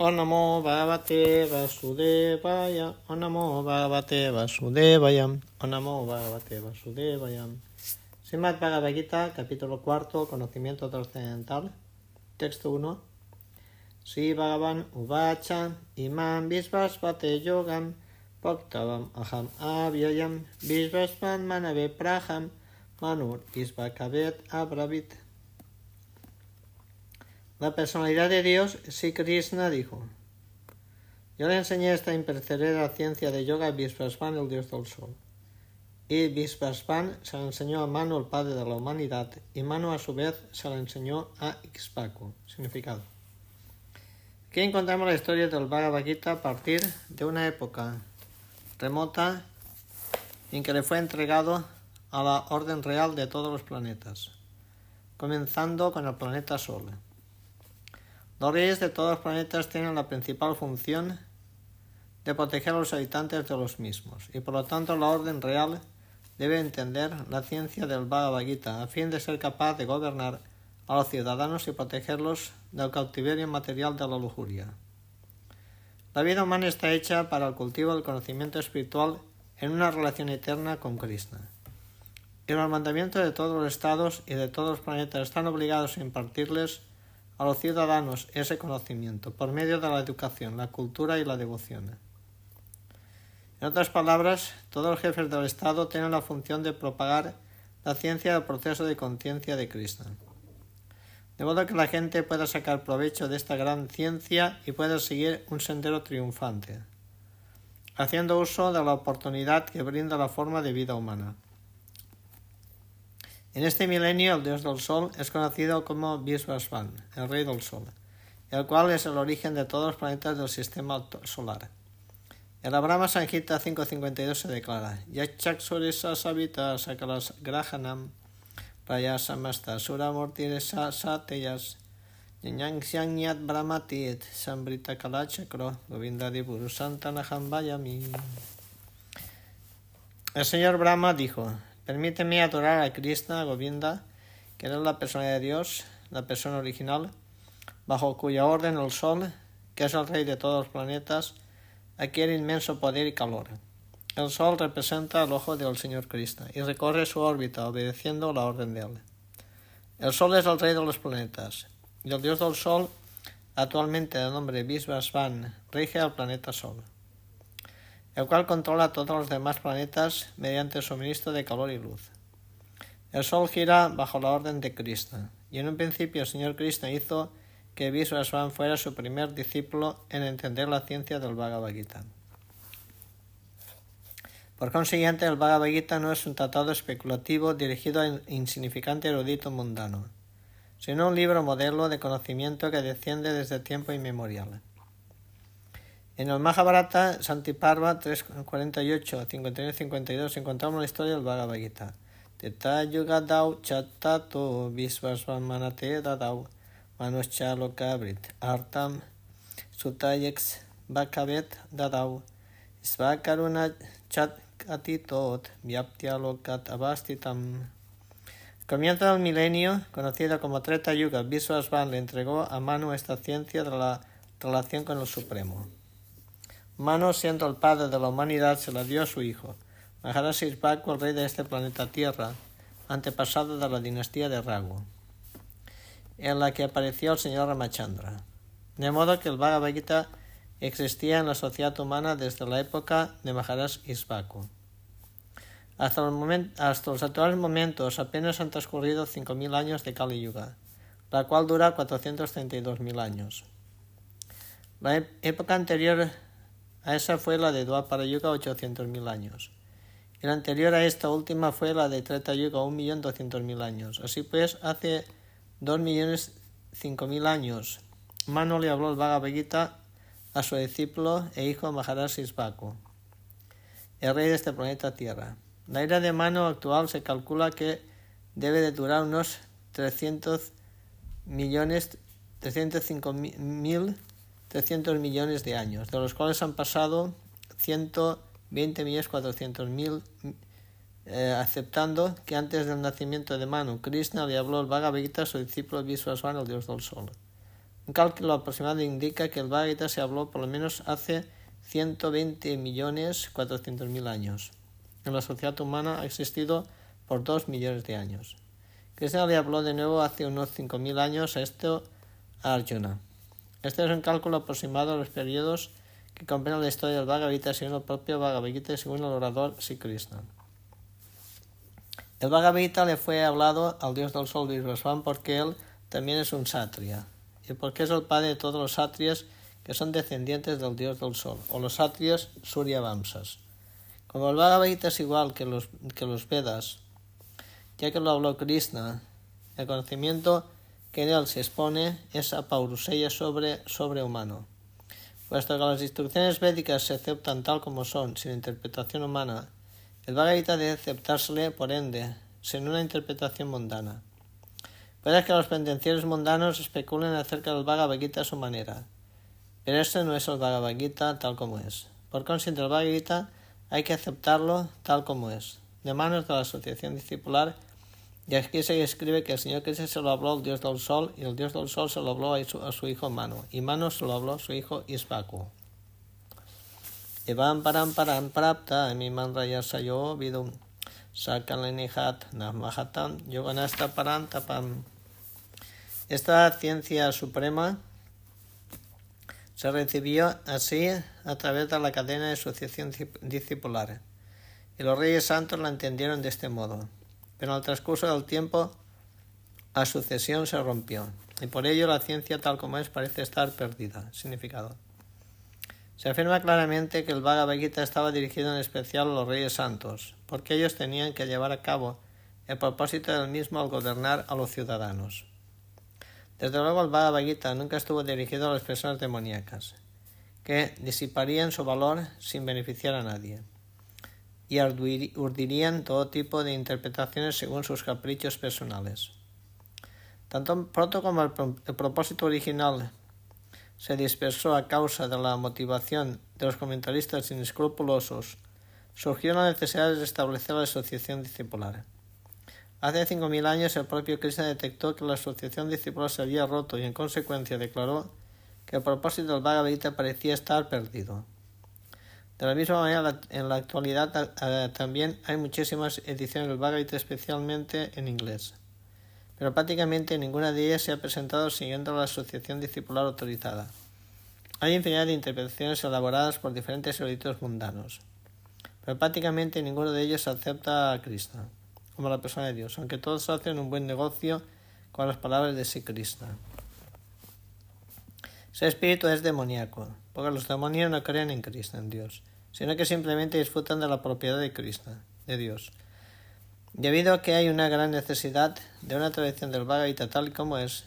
Onamo Bhagavate Vasudevaya, Onamo Bhagavate Vasudevaya, Onamo Bhagavate Vasudevaya. Srimad Bhagavad Gita, capítulo cuarto, conocimiento trascendental, texto 1. Sri Bhagavan Uvacha, Imam Visvasvate Yogam, Bhaktavam Aham Avyayam, Visvasvan Manave Praham, Manur Visvakavet Abravit. La personalidad de Dios, Sri Krishna dijo, yo le enseñé esta imperecedera ciencia de yoga a Visvasvan, el dios del sol. Y Visvasvan se la enseñó a Manu, el padre de la humanidad, y Manu a su vez se la enseñó a Ixpaku. Significado. Aquí encontramos la historia del Bhagavad Gita a partir de una época remota en que le fue entregado a la orden real de todos los planetas, comenzando con el planeta Sol. Los reyes de todos los planetas tienen la principal función de proteger a los habitantes de los mismos, y por lo tanto la orden real debe entender la ciencia del Bhagavad Gita a fin de ser capaz de gobernar a los ciudadanos y protegerlos del cautiverio material de la lujuria. La vida humana está hecha para el cultivo del conocimiento espiritual en una relación eterna con Krishna. Y los mandamientos de todos los estados y de todos los planetas están obligados a impartirles a los ciudadanos ese conocimiento por medio de la educación, la cultura y la devoción. En otras palabras, todos los jefes del Estado tienen la función de propagar la ciencia del proceso de conciencia de Krishna. De modo que la gente pueda sacar provecho de esta gran ciencia y pueda seguir un sendero triunfante, haciendo uso de la oportunidad que brinda la forma de vida humana. En este milenio el dios del sol es conocido como Visvasvan, el rey del sol, el cual es el origen de todos los planetas del sistema solar. En la Brahma Sanjita 552 se declara Yachaksurisa Savita Sakalas Grahanam Prayasamasta Suramurtiresa Sateyas Nyangsyanyat Brahmatit Sambrita Kalachakro Govindadi Purusantanaham Vayami El señor Brahma dijo Permíteme adorar a Krishna Govinda, que es la persona de Dios, la persona original, bajo cuya orden el Sol, que es el rey de todos los planetas, adquiere inmenso poder y calor. El Sol representa el ojo del Señor Krishna y recorre su órbita obedeciendo la orden de él. El Sol es el rey de los planetas y el dios del Sol, actualmente de nombre Visvasvan, rige al planeta Sol el cual controla todos los demás planetas mediante suministro de calor y luz. El Sol gira bajo la orden de Krishna, y en un principio el Señor Krishna hizo que Visvasvan fuera su primer discípulo en entender la ciencia del Bhagavad Gita. Por consiguiente, el Bhagavad Gita no es un tratado especulativo dirigido a insignificante erudito mundano, sino un libro modelo de conocimiento que desciende desde tiempo inmemorial. En el Mahabharata, Santiparva 348, 51-52 encontramos la historia del Bhagavad Gita. Teta yugadau chattato visvasvamanate dadau manuscha lokabrit artam sutayex bhakavet dadau svakaruna chat atitot vyaptya lokat abastitam. Comienzo del milenio, conocido como Treta Yuga, Visvasvan le entregó a Manu esta ciencia de la relación con el Supremo. Mano, siendo el padre de la humanidad, se la dio a su hijo, Maharaj Isbaku, el rey de este planeta Tierra, antepasado de la dinastía de Ragu, en la que apareció el señor Ramachandra. De modo que el Bhagavad Gita existía en la sociedad humana desde la época de Maharaj Isbaku. Hasta, hasta los actuales momentos apenas han transcurrido 5.000 años de Kali Yuga, la cual dura 432.000 años. La época anterior a esa fue la de Dwapara Yuga 800.000 años. Y la anterior a esta última fue la de Treta Yuga 1.200.000 años. Así pues, hace 2.005.000 años, Manu le habló el Bhagavad Gita a su discípulo e hijo Maharaj Isbaku, el rey de este planeta Tierra. La era de Manu actual se calcula que debe de durar unos 300 millones, 305.000 300 millones de años, de los cuales han pasado 120 millones 400 mil, eh, aceptando que antes del nacimiento de Manu, Krishna le habló el Bhagavad su discípulo Visvasvana, el dios del sol. Un cálculo aproximado indica que el Bhagavad se habló por lo menos hace 120 millones 400 mil años. En la sociedad humana ha existido por 2 millones de años. Krishna le habló de nuevo hace unos 5.000 años a esto a Arjuna. Este es un cálculo aproximado a los periodos que comprenden la historia del Bhagavad según el propio Bhagavad Gita según el orador Sri Krishna. El Bhagavad Gita le fue hablado al dios del sol Vishwasvan porque él también es un satria y porque es el padre de todos los satrias que son descendientes del dios del sol, o los satrias Surya Vamsas. Como el Bhagavad Gita es igual que los, que los Vedas, ya que lo habló Krishna, el conocimiento que en él se expone es apauruseya sobre sobrehumano. Puesto que las instrucciones védicas se aceptan tal como son, sin interpretación humana, el Bhagavad Gita debe aceptársele, por ende, sin una interpretación mundana. Puede que los pendencieros mundanos especulen acerca del Bhagavad Gita a su manera, pero este no es el Bhagavad Gita tal como es. Por consiguiente, el Bhagavad Gita hay que aceptarlo tal como es, de manos de la asociación discipular, y aquí se escribe que el Señor Cristo se lo habló al Dios del Sol, y el Dios del Sol se lo habló a su, hijo Mano, y Mano se lo habló a su hijo. Evan param param prapta mi manraya sayo vidum sakalenihat yoganasta parantapam. Esta ciencia suprema se recibió así a través de la cadena de asociación discipular, y los reyes santos la entendieron de este modo. Pero al transcurso del tiempo, la sucesión se rompió, y por ello la ciencia tal como es parece estar perdida. Significado. Se afirma claramente que el Bhagavad Gita estaba dirigido en especial a los reyes santos, porque ellos tenían que llevar a cabo el propósito del mismo al gobernar a los ciudadanos. Desde luego el Bhagavad Gita nunca estuvo dirigido a las personas demoníacas, que disiparían su valor sin beneficiar a nadie, y urdirían todo tipo de interpretaciones según sus caprichos personales. Tanto pronto como el, propósito original se dispersó a causa de la motivación de los comentaristas inescrupulosos, surgió la necesidad de establecer la asociación discipular. Hace cinco mil años el propio Krishna detectó que la asociación discipular se había roto y en consecuencia declaró que el propósito del Bhagavad parecía estar perdido. De la misma manera, en la actualidad eh, también hay muchísimas ediciones del Gita, especialmente en inglés. Pero prácticamente ninguna de ellas se ha presentado siguiendo la asociación discipular autorizada. Hay infinidad de interpretaciones elaboradas por diferentes eruditos mundanos, pero prácticamente ninguno de ellos acepta a Krishna como la persona de Dios, aunque todos hacen un buen negocio con las palabras de sí Krishna. Ese espíritu es demoníaco, porque los demonios no creen en Krishna, en Dios, sino que simplemente disfrutan de la propiedad de Krishna, de Dios. Debido a que hay una gran necesidad de una tradición del Bhagavad Gita tal como es,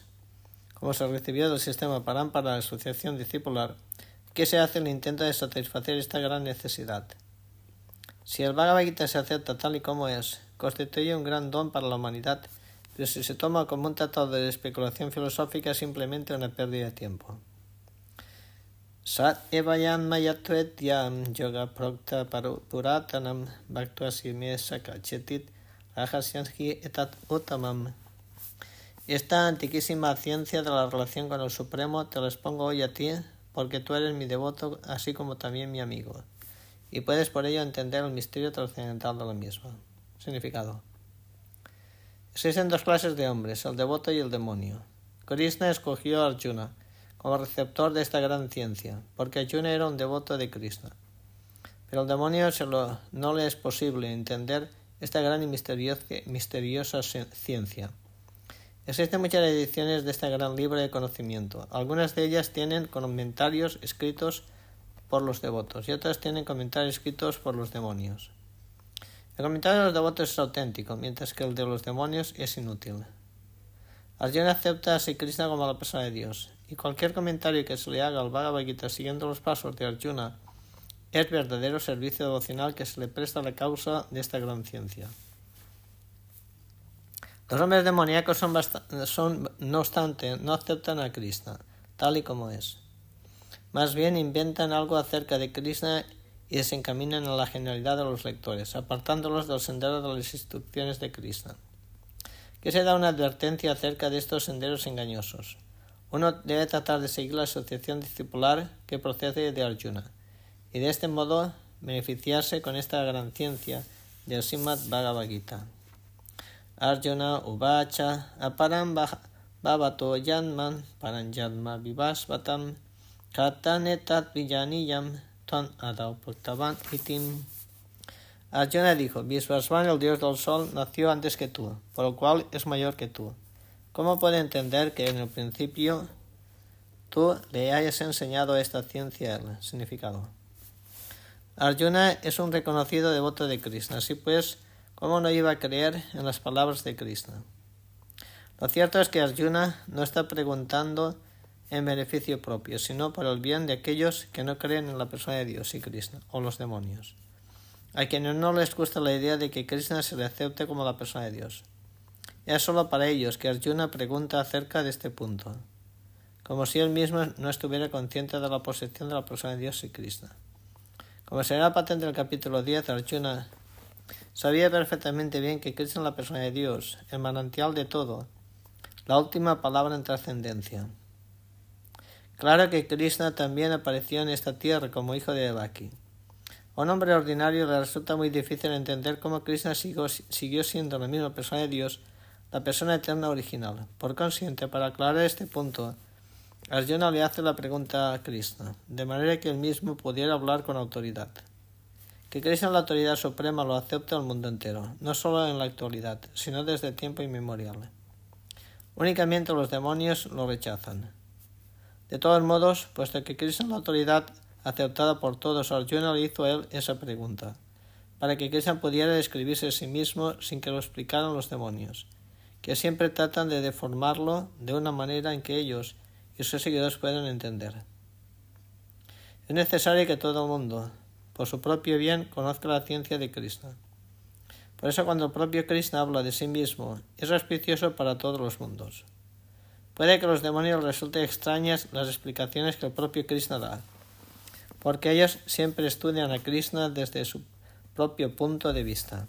como se recibió del sistema para la asociación discipular, que se hace el intento de satisfacer esta gran necesidad. Si el Bhagavad Gita se acepta tal y como es, constituye un gran don para la humanidad, pero si se toma como un tratado de especulación filosófica es simplemente una pérdida de tiempo. Sat evayam mayatvetyam yoga prokta puratanam bhaktuasime sakachetit etat utamam. Esta antiquísima ciencia de la relación con el Supremo te la expongo hoy a ti, porque tú eres mi devoto, así como también mi amigo, y puedes por ello entender el misterio trascendental de lo mismo. Significado. Existen dos clases de hombres, el devoto y el demonio. Krishna escogió a Arjuna como receptor de esta gran ciencia, porque Arjuna era un devoto de Krishna. Pero al demonio se lo, no le es posible entender esta gran y misteriosa ciencia. Existen muchas ediciones de este gran libro de conocimiento. Algunas de ellas tienen comentarios escritos por los devotos y otras tienen comentarios escritos por los demonios. El comentario de los devotos es auténtico, mientras que el de los demonios es inútil. Arjuna acepta a Krishna como la persona de Dios, y cualquier comentario que se le haga al Bhagavad Gita siguiendo los pasos de Arjuna es verdadero servicio devocional que se le presta a la causa de esta gran ciencia. Los hombres demoníacos son, son, no obstante, no aceptan a Krishna, tal y como es. Más bien inventan algo acerca de Krishna y desencaminan a la generalidad de los lectores, apartándolos del sendero de las instrucciones de Krishna. Que se da una advertencia acerca de estos senderos engañosos. Uno debe tratar de seguir la asociación discipular que procede de Arjuna y de este modo beneficiarse con esta gran ciencia del Srimad Bhagavad Gita. Arjuna Uvacha Aparam Bhavato Yanman Paranjadma Vivasvatam Katanetat Villaniyam Tan Adau Itim. Arjuna dijo, Visvasvan, el dios del sol, nació antes que tú, por lo cual es mayor que tú. ¿Cómo puede entender que en el principio tú le hayas enseñado esta ciencia? Significado. Arjuna es un reconocido devoto de Krishna, así pues, ¿cómo no iba a creer en las palabras de Krishna? Lo cierto es que Arjuna no está preguntando en beneficio propio, sino por el bien de aquellos que no creen en la persona de Dios y Krishna, o los demonios, a quienes no les gusta la idea de que Krishna se le acepte como la persona de Dios. Es solo para ellos que Arjuna pregunta acerca de este punto, como si él mismo no estuviera consciente de la posesión de la persona de Dios y Krishna. Como será patente en el capítulo 10, Arjuna sabía perfectamente bien que Krishna es la persona de Dios, el manantial de todo, la última palabra en trascendencia. Claro que Krishna también apareció en esta tierra como hijo de Devaki. A un hombre ordinario le resulta muy difícil entender cómo Krishna siguió siendo la misma persona de Dios la persona eterna original. Por consiguiente, para aclarar este punto, Arjuna le hace la pregunta a Krishna, de manera que él mismo pudiera hablar con autoridad. Que Krishna la autoridad suprema lo acepta el mundo entero, no solo en la actualidad, sino desde tiempo inmemorial. Únicamente los demonios lo rechazan. De todos modos, puesto que Krishna la autoridad aceptada por todos, Arjuna le hizo a él esa pregunta, para que Krishna pudiera describirse a sí mismo sin que lo explicaran los demonios que siempre tratan de deformarlo de una manera en que ellos y sus seguidores puedan entender. Es necesario que todo el mundo, por su propio bien, conozca la ciencia de Krishna. Por eso cuando el propio Krishna habla de sí mismo, es auspicioso para todos los mundos. Puede que a los demonios resulten extrañas las explicaciones que el propio Krishna da, porque ellos siempre estudian a Krishna desde su propio punto de vista.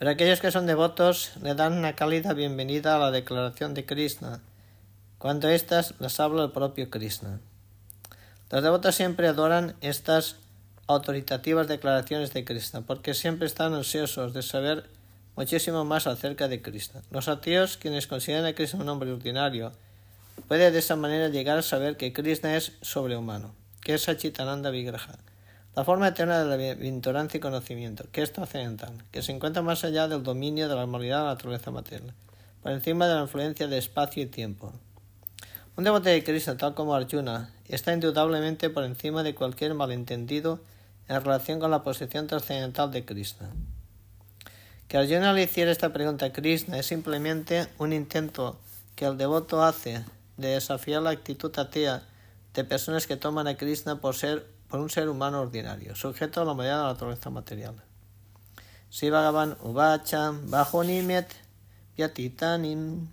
Pero aquellos que son devotos le dan una cálida bienvenida a la declaración de Krishna, cuando éstas las habla el propio Krishna. Los devotos siempre adoran estas autoritativas declaraciones de Krishna, porque siempre están ansiosos de saber muchísimo más acerca de Krishna. Los ateos, quienes consideran a Krishna un hombre ordinario, pueden de esa manera llegar a saber que Krishna es sobrehumano, que es Sachitananda Vigraha, la forma eterna de la bienaventuranza y conocimiento, que es trascendental, que se encuentra más allá del dominio de la normalidad de la naturaleza material, por encima de la influencia de espacio y tiempo. Un devoto de Krishna, tal como Arjuna, está indudablemente por encima de cualquier malentendido en relación con la posición trascendental de Krishna. Que Arjuna le hiciera esta pregunta a Krishna es simplemente un intento que el devoto hace de desafiar la actitud atea de personas que toman a Krishna por ser por un ser humano ordinario, sujeto a la humanidad de la naturaleza material. Si Bhagavan Uvacha, Bajonimet, Yatitanin,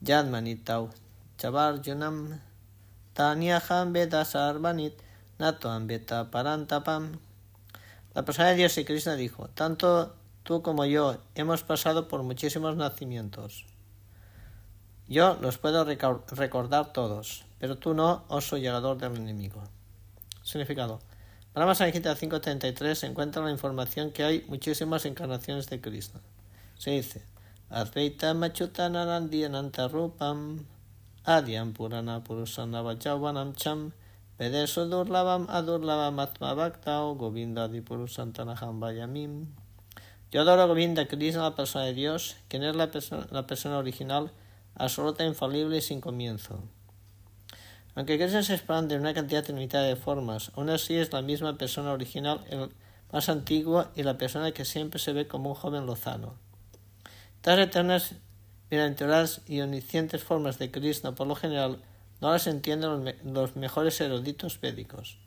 Yadmanitau, Chavarjunam, Tanyaham Vedasarvanit, Natoam Beta Parantapam. La persona de Dios y Krishna dijo, tanto tú como yo hemos pasado por muchísimos nacimientos. Yo los puedo recordar todos, pero tú no, oh soy llegador del enemigo. Significado. Para Samhita 5.33 se encuentra la información que hay muchísimas encarnaciones de Krishna. Se dice, Advaita Machutananandyananta Rupam Adyam Purana Purusanavajavanam Cham Pedeso Durlavam Adurlavam Atma Bhaktao Govinda Dipurusantanaham Vayamim. Yo adoro a Govinda Krishna, la persona de Dios, quien es la persona, la persona original, absoluta, infalible y sin comienzo. Aunque Krishna se expande en una cantidad ilimitada de formas, aún así es la misma persona original, el más antiguo y la persona que siempre se ve como un joven lozano. Estas eternas, bienaventuradas y omniscientes formas de Krishna, por lo general, no las entienden los, mejores eruditos védicos,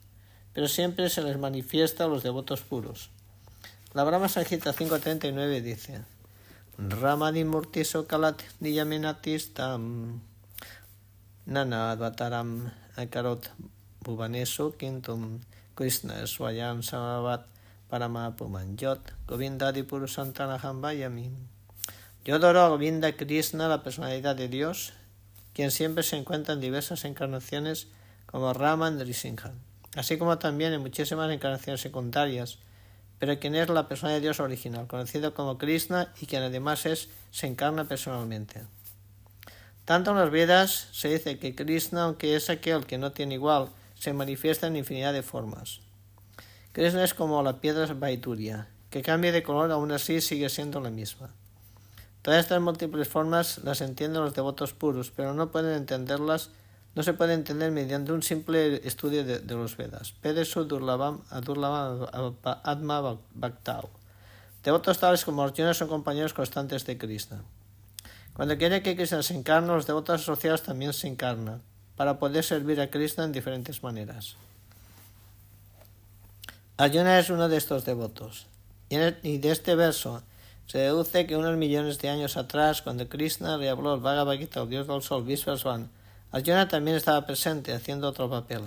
pero siempre se les manifiesta a los devotos puros. La Brahma Sanjita 539 dice: Ramadi Murtiso Kalat Nana Advataram Akarot Bhuvanesu Kintum Krishna Swayam Samavat Parama Pumanjot Govindadi Purusantanaham Vayami. Yo adoro a Govinda Krishna, la personalidad de Dios, quien siempre se encuentra en diversas encarnaciones como Raman Nrisimha, así como también en muchísimas encarnaciones secundarias, pero quien es la persona de Dios original, conocido como Krishna y quien además es, se encarna personalmente. Tanto en las Vedas se dice que Krishna, aunque es aquel que no tiene igual, se manifiesta en infinidad de formas. Krishna es como la piedra Vaituria, que cambia de color aún así sigue siendo la misma. Todas estas múltiples formas las entienden los devotos puros, pero no pueden entenderlas, no se puede entender mediante un simple estudio de, los Vedas. Pedesu Durlavam Atma Bhaktao. Devotos tales como Arjuna son compañeros constantes de Krishna. Cuando quiere que Krishna se encarne, los devotos asociados también se encarnan, para poder servir a Krishna en diferentes maneras. Arjuna es uno de estos devotos. Y de este verso se deduce que unos millones de años atrás, cuando Krishna le habló al Bhagavad Gita, el dios del sol, Vishwasvan, Arjuna también estaba presente haciendo otro papel.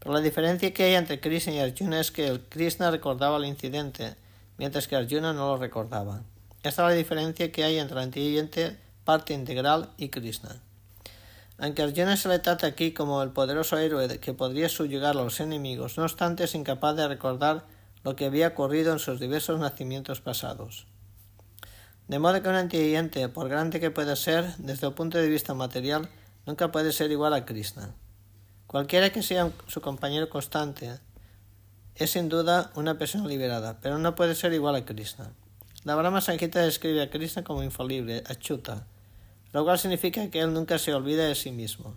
Pero la diferencia que hay entre Krishna y Arjuna es que Krishna recordaba el incidente, mientras que Arjuna no lo recordaba. Esta es la diferencia que hay entre la antiguiente parte integral y Krishna. Aunque Arjuna se le trata aquí como el poderoso héroe que podría subyugar a los enemigos, no obstante es incapaz de recordar lo que había ocurrido en sus diversos nacimientos pasados. De modo que un antiguiente, por grande que pueda ser, desde el punto de vista material, nunca puede ser igual a Krishna. Cualquiera que sea su compañero constante, es sin duda una persona liberada, pero no puede ser igual a Krishna. La Brahma Sankita describe a Krishna como infalible, achuta, lo cual significa que él nunca se olvida de sí mismo.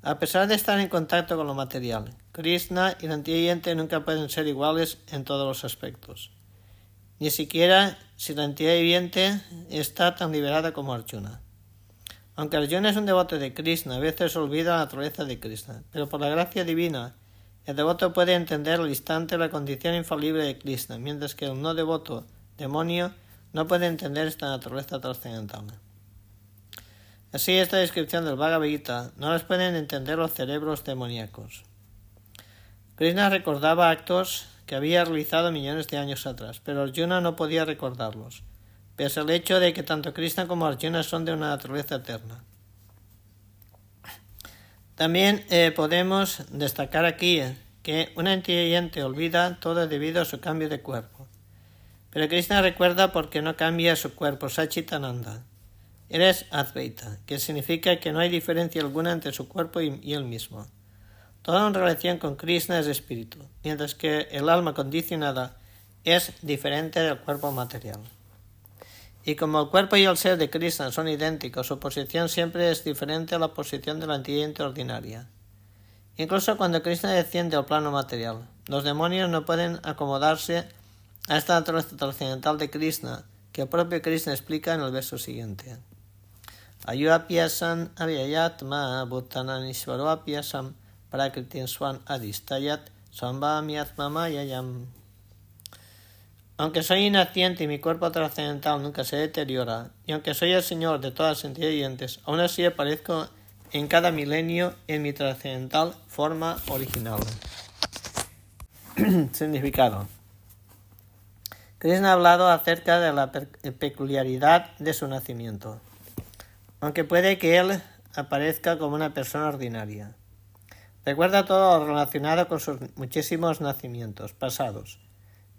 A pesar de estar en contacto con lo material, Krishna y el antiguiente nunca pueden ser iguales en todos los aspectos. Ni siquiera si la entidad viviente está tan liberada como Arjuna. Aunque Arjuna es un devoto de Krishna, a veces olvida la naturaleza de Krishna, pero por la gracia divina, el devoto puede entender al instante la condición infalible de Krishna, mientras que el no devoto, demonio, no puede entender esta naturaleza trascendental. Así, esta descripción del Bhagavad no las pueden entender los cerebros demoníacos. Krishna recordaba actos que había realizado millones de años atrás, pero Arjuna no podía recordarlos, pese al hecho de que tanto Krishna como Arjuna son de una naturaleza eterna. También eh, podemos destacar aquí que una entidad olvida todo debido a su cambio de cuerpo. Pero Krishna recuerda porque no cambia su cuerpo, Sachitananda. Eres Advaita, que significa que no hay diferencia alguna entre su cuerpo y, él mismo. Toda en relación con Krishna es espíritu, mientras que el alma condicionada es diferente del cuerpo material. Y como el cuerpo y el ser de Krishna son idénticos, su posición siempre es diferente a la posición de la entidad ordinaria. Incluso cuando Krishna desciende al plano material, los demonios no pueden acomodarse a esta naturaleza trascendental de Krishna, que el propio Krishna explica en el verso siguiente. Ayuapiasan avyayatma bhutanan ishvaroapiasam prakritin swan adistayat yayam. Aunque soy inaciente y mi cuerpo trascendental nunca se deteriora, y aunque soy el Señor de todas las entidades aún así aparezco en cada milenio en mi trascendental forma original. Significado. Krishna ha hablado acerca de la peculiaridad de su nacimiento aunque puede que él aparezca como una persona ordinaria. Recuerda todo lo relacionado con sus muchísimos nacimientos pasados,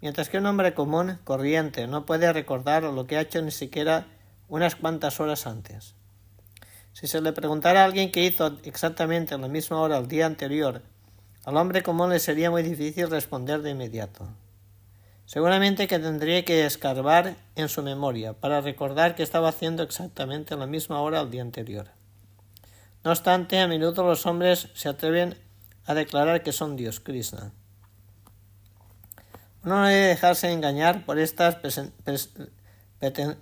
mientras que un hombre común, corriente, no puede recordar lo que ha hecho ni siquiera unas cuantas horas antes. Si se le preguntara a alguien qué hizo exactamente en la misma hora el día anterior, al hombre común le sería muy difícil responder de inmediato. Seguramente que tendría que escarbar en su memoria para recordar que estaba haciendo exactamente la misma hora al día anterior. No obstante, a menudo los hombres se atreven a declarar que son Dios, Krishna. Uno no debe dejarse engañar por estas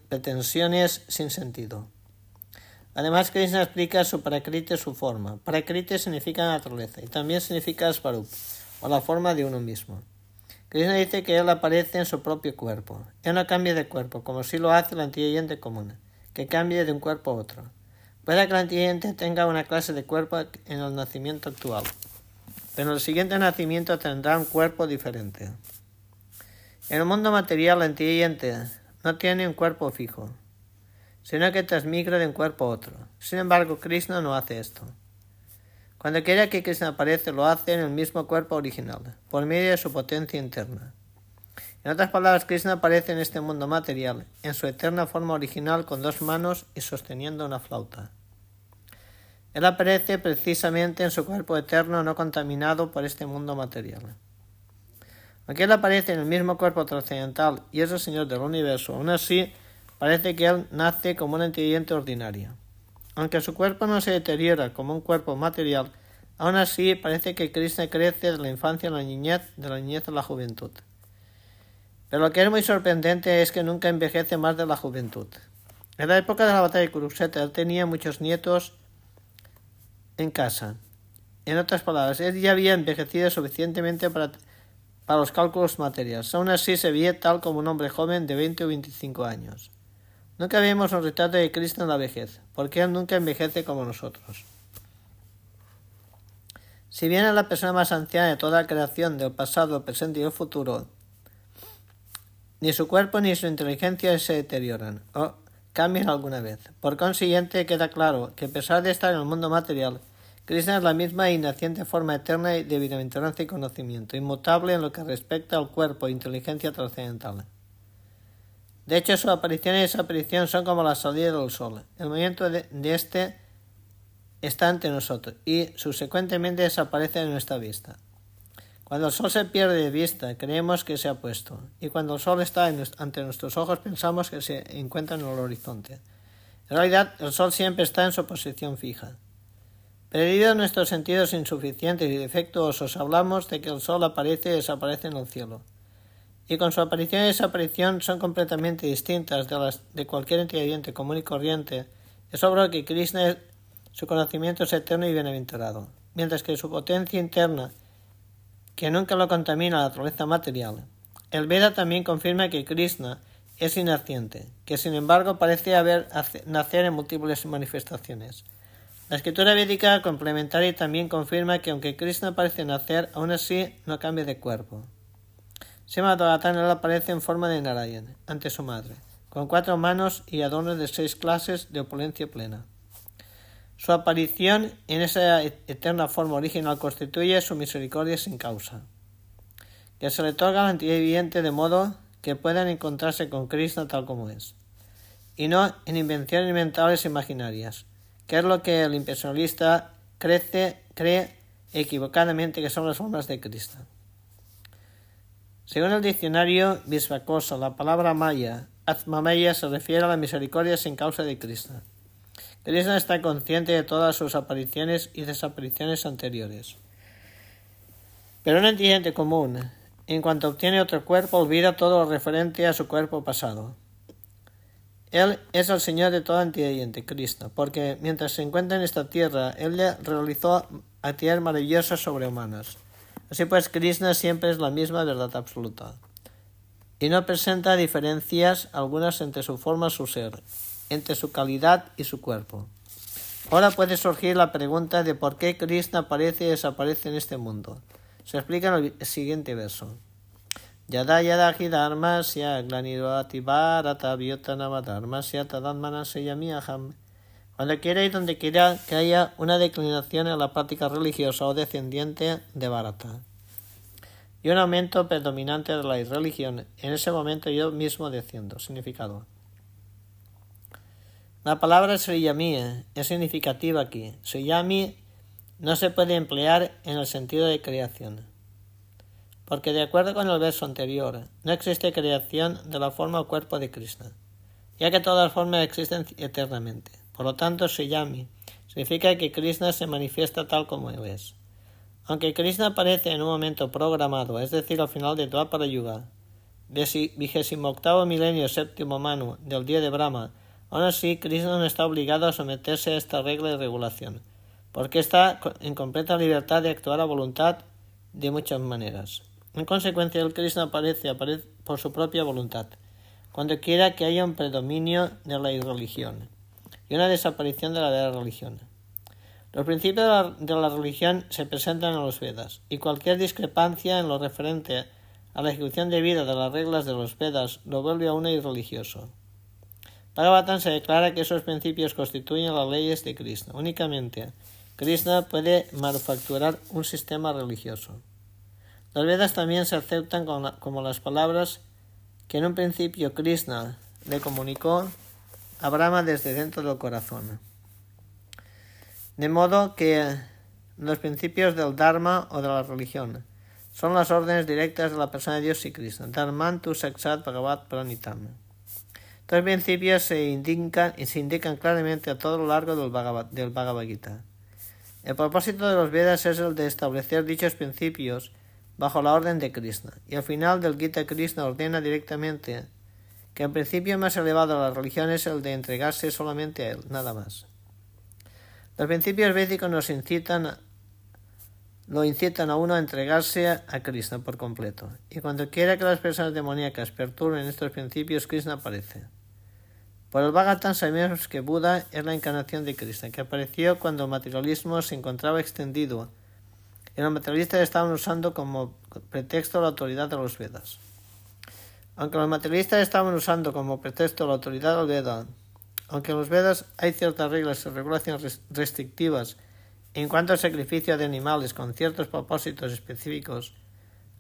pretensiones sin sentido. Además, Krishna explica su prakriti, su forma. Prakriti significa naturaleza y también significa svarup, o la forma de uno mismo. Krishna dice que él aparece en su propio cuerpo. Él no cambia de cuerpo, como si lo hace la antiguiente común, que cambie de un cuerpo a otro. Puede que la antiguiente tenga una clase de cuerpo en el nacimiento actual, pero en el siguiente nacimiento tendrá un cuerpo diferente. En el mundo material, la antiguiente no tiene un cuerpo fijo. sino que transmigra de un cuerpo a otro. Sin embargo, Krishna no hace esto. Cuando quiera que Krishna aparece, lo hace en el mismo cuerpo original, por medio de su potencia interna. En otras palabras, Krishna aparece en este mundo material, en su eterna forma original, con dos manos y sosteniendo una flauta. Él aparece precisamente en su cuerpo eterno no contaminado por este mundo material. Aunque Él aparece en el mismo cuerpo trascendental y es el Señor del universo, aún así parece que Él nace como una inteligente ordinaria. Aunque su cuerpo no se deteriora como un cuerpo material, aún así parece que Krishna crece de la infancia a la niñez, de la niñez a la juventud. Pero lo que es muy sorprendente es que nunca envejece más de la juventud. En la época de la batalla de Kurukshetra él tenía muchos nietos en casa. En otras palabras, él ya había envejecido suficientemente para, para los cálculos materiales. Aún así se veía tal como un hombre joven de 20 o 25 años. Nunca vemos un retrato de Cristo en la vejez, porque Él nunca envejece como nosotros. Si bien es la persona más anciana de toda la creación del pasado, presente y el futuro, ni su cuerpo ni su inteligencia se deterioran o cambian alguna vez. Por consiguiente, queda claro que a pesar de estar en el mundo material, Krishna es la misma e inaciente forma eterna de bienaventurancia y conocimiento, inmutable en lo que respecta al cuerpo e inteligencia trascendental. De hecho, su aparición y desaparición son como la salida del sol. El movimiento de, éste está ante nosotros y subsecuentemente desaparece de nuestra vista. Cuando el sol se pierde de vista, creemos que se ha puesto, y cuando el sol está ante nuestros ojos, pensamos que se encuentra en el horizonte. En realidad, el sol siempre está en su posición fija. Perdidos nuestros sentidos insuficientes y defectuosos, hablamos de que el sol aparece y desaparece en el cielo y con su aparición y desaparición son completamente distintas de las de cualquier entidad común y corriente, es obra que Krishna su conocimiento es eterno y bienaventurado, mientras que su potencia interna, que nunca lo contamina la naturaleza material. El Veda también confirma que Krishna es inaciente, que sin embargo parece haber nacer en múltiples manifestaciones. La escritura védica complementaria también confirma que aunque Krishna parece nacer, aún así no cambia de cuerpo. Sema él aparece en forma de Narayan ante su madre, con cuatro manos y adornos de seis clases de opulencia plena. Su aparición en esa eterna forma original constituye su misericordia sin causa, que se le otorga al viviente de modo que puedan encontrarse con Krishna tal como es, y no en invenciones mentales imaginarias, que es lo que el impersonalista crece, cree equivocadamente que son las formas de Krishna. Según el diccionario Visvakosa, la palabra maya, Atmamaya, se refiere a la misericordia sin causa de Krishna. Krishna está consciente de todas sus apariciones y desapariciones anteriores. Pero un entiende común, en cuanto obtiene otro cuerpo, olvida todo lo referente a su cuerpo pasado. Él es el Señor de toda entidad Krishna, porque mientras se encuentra en esta tierra, Él realizó actividades maravillosas sobrehumanas. Así pues, Krishna siempre es la misma verdad absoluta y no presenta diferencias algunas entre su forma y su ser, entre su calidad y su cuerpo. Ahora puede surgir la pregunta de por qué Krishna aparece y desaparece en este mundo. Se explica en el siguiente verso. Yada yada dharmasya bharata dharmasya Cuando quiera y donde quiera que haya una declinación en la práctica religiosa o descendiente de Bharata y un aumento predominante de la irreligión. En ese momento yo mismo desciendo. Significado. La palabra Sriyami es significativa aquí. Sriyami no se puede emplear en el sentido de creación. Porque de acuerdo con el verso anterior, no existe creación de la forma o cuerpo de Krishna, ya que todas las formas existen eternamente. Por lo tanto, Sriyami significa que Krishna se manifiesta tal como él es. Aunque Krishna aparece en un momento programado, es decir, al final de Dwapara Yuga, vigésimo octavo milenio séptimo manu del día de Brahma, aún así Krishna no está obligado a someterse a esta regla de regulación, porque está en completa libertad de actuar a voluntad de muchas maneras. En consecuencia, el Krishna aparece, aparece por su propia voluntad, cuando quiera que haya un predominio de la irreligión y una desaparición de la de religión. Los principios de la, religión se presentan en los Vedas, y cualquier discrepancia en lo referente a la ejecución debida de las reglas de los Vedas lo vuelve a uno irreligioso. Bhagavatam se declara que esos principios constituyen las leyes de Krishna. Únicamente Krishna puede manufacturar un sistema religioso. Los Vedas también se aceptan como las palabras que en un principio Krishna le comunicó a Brahma desde dentro del corazón. De modo que los principios del Dharma o de la religión son las órdenes directas de la persona de Dios y Krishna. tu Sakshat Bhagavat Pranitam. Estos principios se indican, se indican claramente a todo lo largo del Bhagavad, del Bhagavad Gita. El propósito de los Vedas es el de establecer dichos principios bajo la orden de Krishna, y al final del Gita Krishna ordena directamente que el principio más elevado de la religión es el de entregarse solamente a él, nada más. Los principios védicos nos incitan lo incitan a uno a entregarse a Krishna por completo. Y cuando quiera que las personas demoníacas perturben estos principios, Krishna aparece. Por el Bhagavatam sabemos que Buda es la encarnación de Krishna, que apareció cuando el materialismo se encontraba extendido y los materialistas estaban usando como pretexto la autoridad de los Vedas. Aunque los materialistas estaban usando como pretexto la autoridad del Veda, aunque en los Vedas hay ciertas reglas y regulaciones restrictivas en cuanto al sacrificio de animales con ciertos propósitos específicos,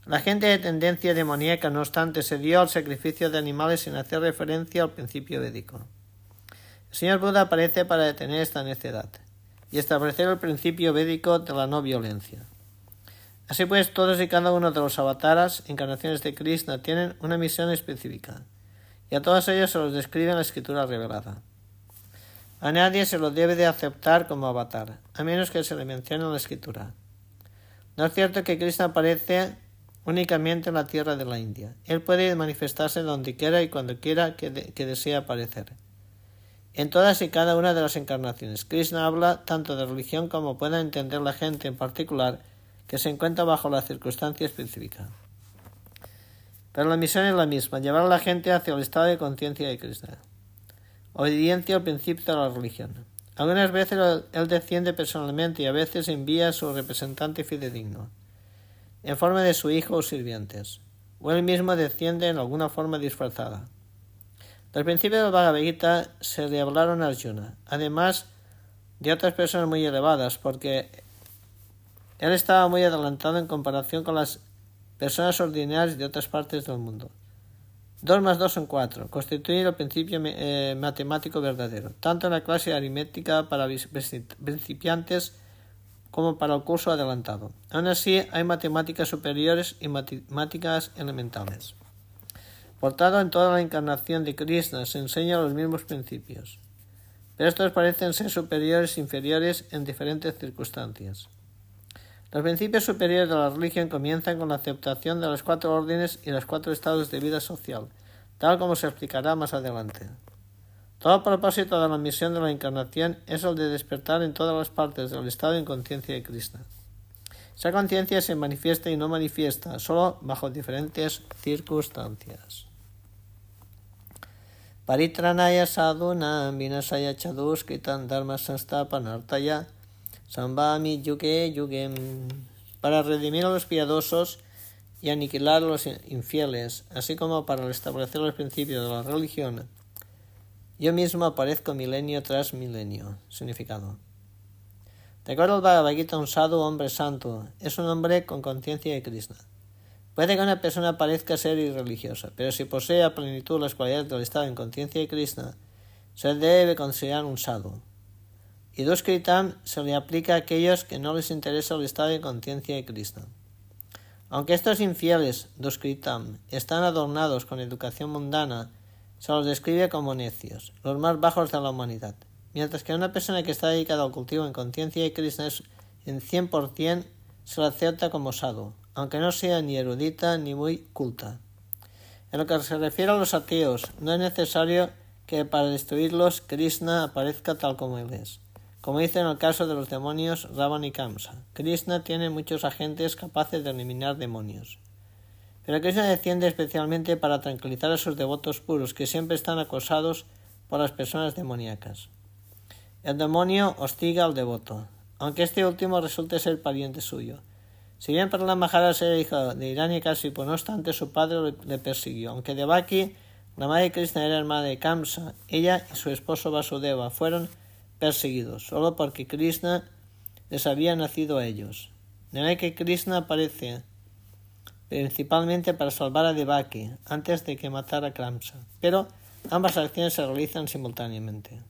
la gente de tendencia demoníaca, no obstante, se dio al sacrificio de animales sin hacer referencia al principio védico. El señor Buda aparece para detener esta necedad y establecer el principio védico de la no violencia. Así pues, todos y cada uno de los avataras, encarnaciones de Krishna, tienen una misión específica, y a todos ellos se los describe en la escritura revelada. A nadie se lo debe de aceptar como avatar, a menos que se le mencione en la escritura. No es cierto que Krishna aparece únicamente en la tierra de la India. Él puede manifestarse donde quiera y cuando quiera que, que desee aparecer. En todas y cada una de las encarnaciones, Krishna habla tanto de religión como pueda entender la gente en particular que se encuentra bajo la circunstancia específica. Pero la misión es la misma, llevar a la gente hacia el estado de conciencia de Krishna. Obediencia al principio de la religión. Algunas veces él desciende personalmente y a veces envía a su representante fidedigno, en forma de su hijo o sirvientes, o él mismo desciende en alguna forma disfrazada. Al principio del Bhagavad Gita se le hablaron a Arjuna, además de otras personas muy elevadas, porque él estaba muy adelantado en comparación con las personas ordinarias de otras partes del mundo. 2 más 2 son 4. Constituye el principio eh, matemático verdadero, tanto en la clase aritmética para principiantes como para el curso adelantado. Aún así, hay matemáticas superiores y matemáticas elementales. Por tanto, en toda la encarnación de Krishna se enseñan los mismos principios, pero estos parecen ser superiores e inferiores en diferentes circunstancias. Los principios superiores de la religión comienzan con la aceptación de las cuatro órdenes y los cuatro estados de vida social, tal como se explicará más adelante. Todo propósito de la misión de la encarnación es el de despertar en todas las partes del estado en conciencia de Krishna. Esa conciencia se manifiesta y no manifiesta, solo bajo diferentes circunstancias. Paritranaya sadhuna vinasaya chaduskitan dharma sanstapanartaya Sambami yuge yugem, para redimir a los piadosos y aniquilar a los infieles, así como para restablecer los principios de la religión. Yo mismo aparezco milenio tras milenio. Significado. De acuerdo al Bhagavad Gita, un sadhu, hombre santo, es un hombre con conciencia de Krishna. Puede que una persona parezca ser irreligiosa, pero si posee a plenitud las cualidades del estado en conciencia de Krishna, se debe considerar un sadhu. Y Duskritam se le aplica a aquellos que no les interesa el estado de conciencia de Krishna. Aunque estos infieles, Duskritam, están adornados con educación mundana, se los describe como necios, los más bajos de la humanidad, mientras que una persona que está dedicada al cultivo en conciencia de Krishna es en 100% se la acepta como sadhu, aunque no sea ni erudita ni muy culta. En lo que se refiere a los ateos, no es necesario que para destruirlos Krishna aparezca tal como él es. Como dice en el caso de los demonios Ravan y Kamsa, Krishna tiene muchos agentes capaces de eliminar demonios. Pero Krishna desciende especialmente para tranquilizar a sus devotos puros que siempre están acosados por las personas demoníacas. El demonio hostiga al devoto, aunque este último resulte ser pariente suyo. Si bien la Maharaj era hijo de Hiranyakashipu, no obstante su padre le persiguió, aunque Devaki La madre de Krishna era hermana de Kamsa. Ella y su esposo Vasudeva fueron perseguidos solo porque Krishna les había nacido a ellos. De que Krishna aparece principalmente para salvar a Devaki antes de que matara a Kamsa. Pero ambas acciones se realizan simultáneamente.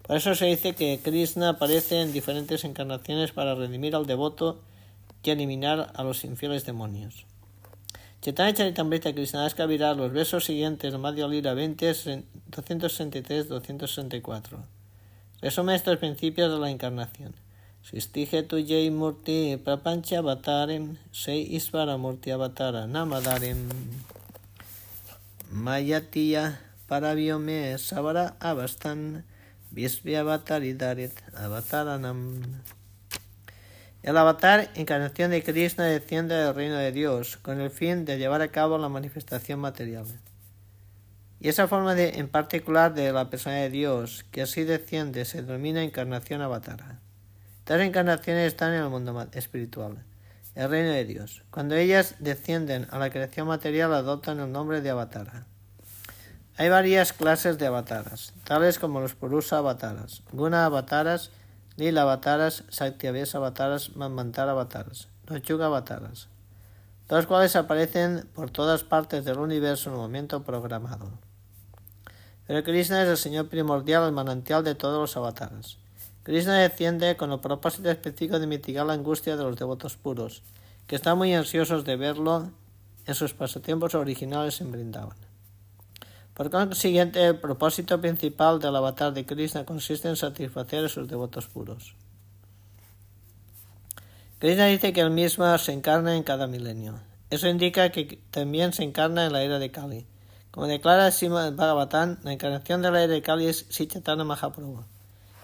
Por eso se dice que Krishna aparece en diferentes encarnaciones para redimir al devoto y eliminar a los infieles demonios. Chaitanya Charitamrita Krishna Kaviraj, los versos siguientes Madhya Lira 20, 263-264. Resume estos principios de la encarnación. Sistije tu jai murti prapancha avatarem, sei isvara murti avatara namadarem. Mayatiya paraviome savara avastan, visvya avatari darit avataranam. El avatar, encarnación de Krishna, desciende del reino de Dios con el fin de llevar a cabo la manifestación material. Y esa forma de, en particular de la persona de Dios, que así desciende, se denomina encarnación avatara. Estas encarnaciones están en el mundo espiritual, el reino de Dios. Cuando ellas descienden a la creación material, adoptan el nombre de avatara. Hay varias clases de avataras, tales como los Purusa avataras, Guna avataras, Lila avataras, Saktiavyas avataras, Manmantara avataras, Nochuga avataras, los cuales aparecen por todas partes del universo en un momento programado. Pero Krishna es el Señor primordial, el manantial de todos los avataras. Krishna desciende con el propósito específico de mitigar la angustia de los devotos puros, que están muy ansiosos de verlo en sus pasatiempos originales en Brindavan. Por consiguiente, el propósito principal del avatar de Krishna consiste en satisfacer a sus devotos puros. Krishna dice que él mismo se encarna en cada milenio. Eso indica que también se encarna en la era de Kali. Como declara Srimad Bhagavatam, la encarnación de la era de Kali es Sichatana Mahaprabhu,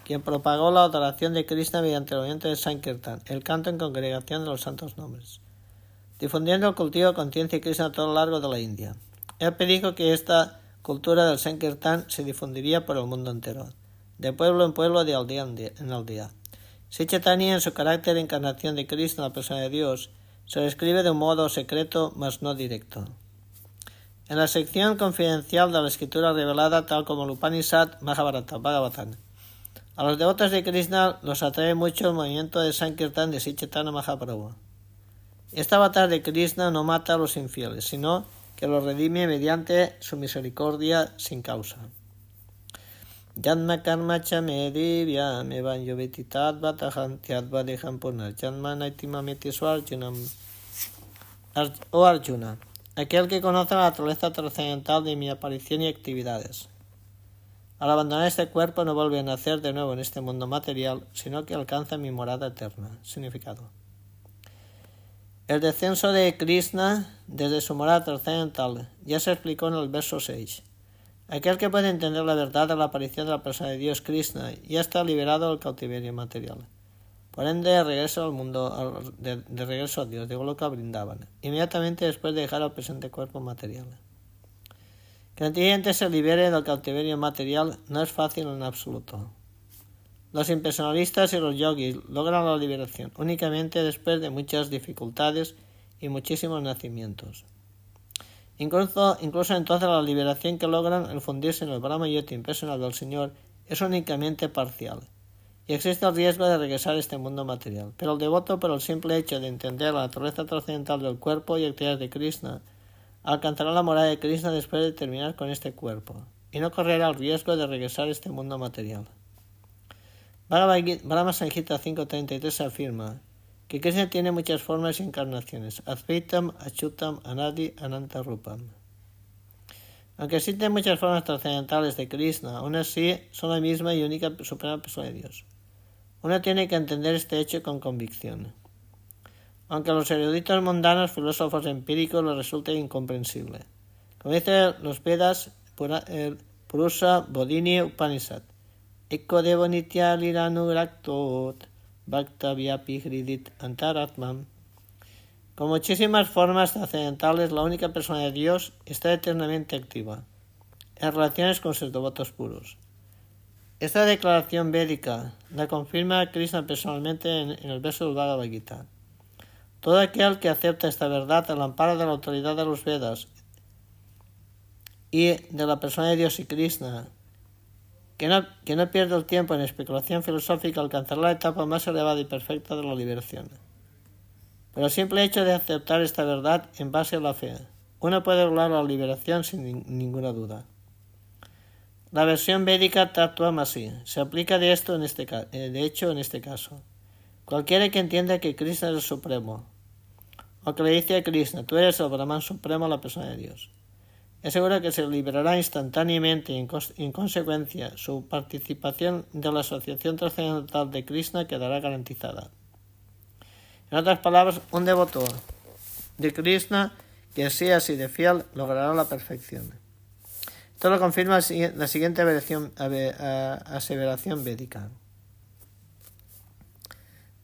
quien propagó la adoración de Krishna mediante el movimiento de Sankirtan, el canto en congregación de los santos nombres, difundiendo el cultivo de conciencia de Krishna a todo lo largo de la India. Él predijo que esta cultura del Sankirtan se difundiría por el mundo entero, de pueblo en pueblo, de aldea en aldea. Si Chaitanya, en su carácter de encarnación de Cristo, la persona de Dios, se describe de un modo secreto, mas no directo. En la sección confidencial de la escritura revelada, tal como el Mahabharata Bhagavatam, a los devotos de Krishna los atrae mucho el movimiento de Sankirtan de Sichetana Mahaprabhu. Esta avatar de Krishna no mata a los infieles, sino que los redime mediante su misericordia sin causa. Janma karma cha me divya me van yovetitat batahan tiadvadehan punar janma naitimameti arjunam. O Arjuna, aquel que conoce la naturaleza trascendental de mi aparición y actividades. Al abandonar este cuerpo no vuelve a nacer de nuevo en este mundo material, sino que alcanza mi morada eterna. Significado. El descenso de Krishna desde su morada trascendental ya se explicó en el verso 6. Aquel que puede entender la verdad de la aparición de la persona de Dios Krishna ya está liberado del cautiverio material. Por ende, regreso al mundo, de, regreso a Dios, de Goloka brindaban, inmediatamente después de dejar el presente cuerpo material. Que el cliente se libere del cautiverio material no es fácil en absoluto. Los impersonalistas y los yogis logran la liberación únicamente después de muchas dificultades y muchísimos nacimientos. Incluso, incluso entonces la liberación que logran al fundirse en el Brahma Yoti impersonal del Señor es únicamente parcial, y existe el riesgo de regresar a este mundo material. Pero el devoto, por el simple hecho de entender la naturaleza trascendental del cuerpo y actividades de Krishna, alcanzará la morada de Krishna después de terminar con este cuerpo, y no correrá el riesgo de regresar a este mundo material. Brahma Sanghita 5.33 afirma que Krishna tiene muchas formas y encarnaciones, Advaitam, Achutam, Anadi, Anantarupam. Aunque existen muchas formas trascendentales de Krishna, aún así son la misma y única suprema persona de Dios. Uno tiene que entender este hecho con convicción. Aunque a los eruditos mundanos, filósofos empíricos, les resulte incomprensible. Como dicen los Vedas, eh, Purusa Bodhini Upanishad, Bhaktavyapih Hridit Antaratmam. Con muchísimas formas trascendentales, la única persona de Dios está eternamente activa, en relaciones con sus devotos puros. Esta declaración védica la confirma Krishna personalmente en, el verso del Bhagavad Gita. Todo aquel que acepta esta verdad al amparo de la autoridad de los Vedas y de la persona de Dios y Krishna, que no, que no pierde el tiempo en especulación filosófica, alcanzará la etapa más elevada y perfecta de la liberación. Pero el simple hecho de aceptar esta verdad en base a la fe, uno puede lograr la liberación sin ninguna duda. La versión védica actúa así. Se aplica de esto en este eh, de hecho en este caso. Cualquiera que entienda que Krishna es el supremo, o que le dice a Krishna, tú eres el Brahman supremo, la persona de Dios, es seguro que se liberará instantáneamente y en, consecuencia su participación de la asociación trascendental de Krishna quedará garantizada. En otras palabras, un devoto de Krishna que sea así de fiel logrará la perfección. Esto lo confirma la siguiente aseveración védica.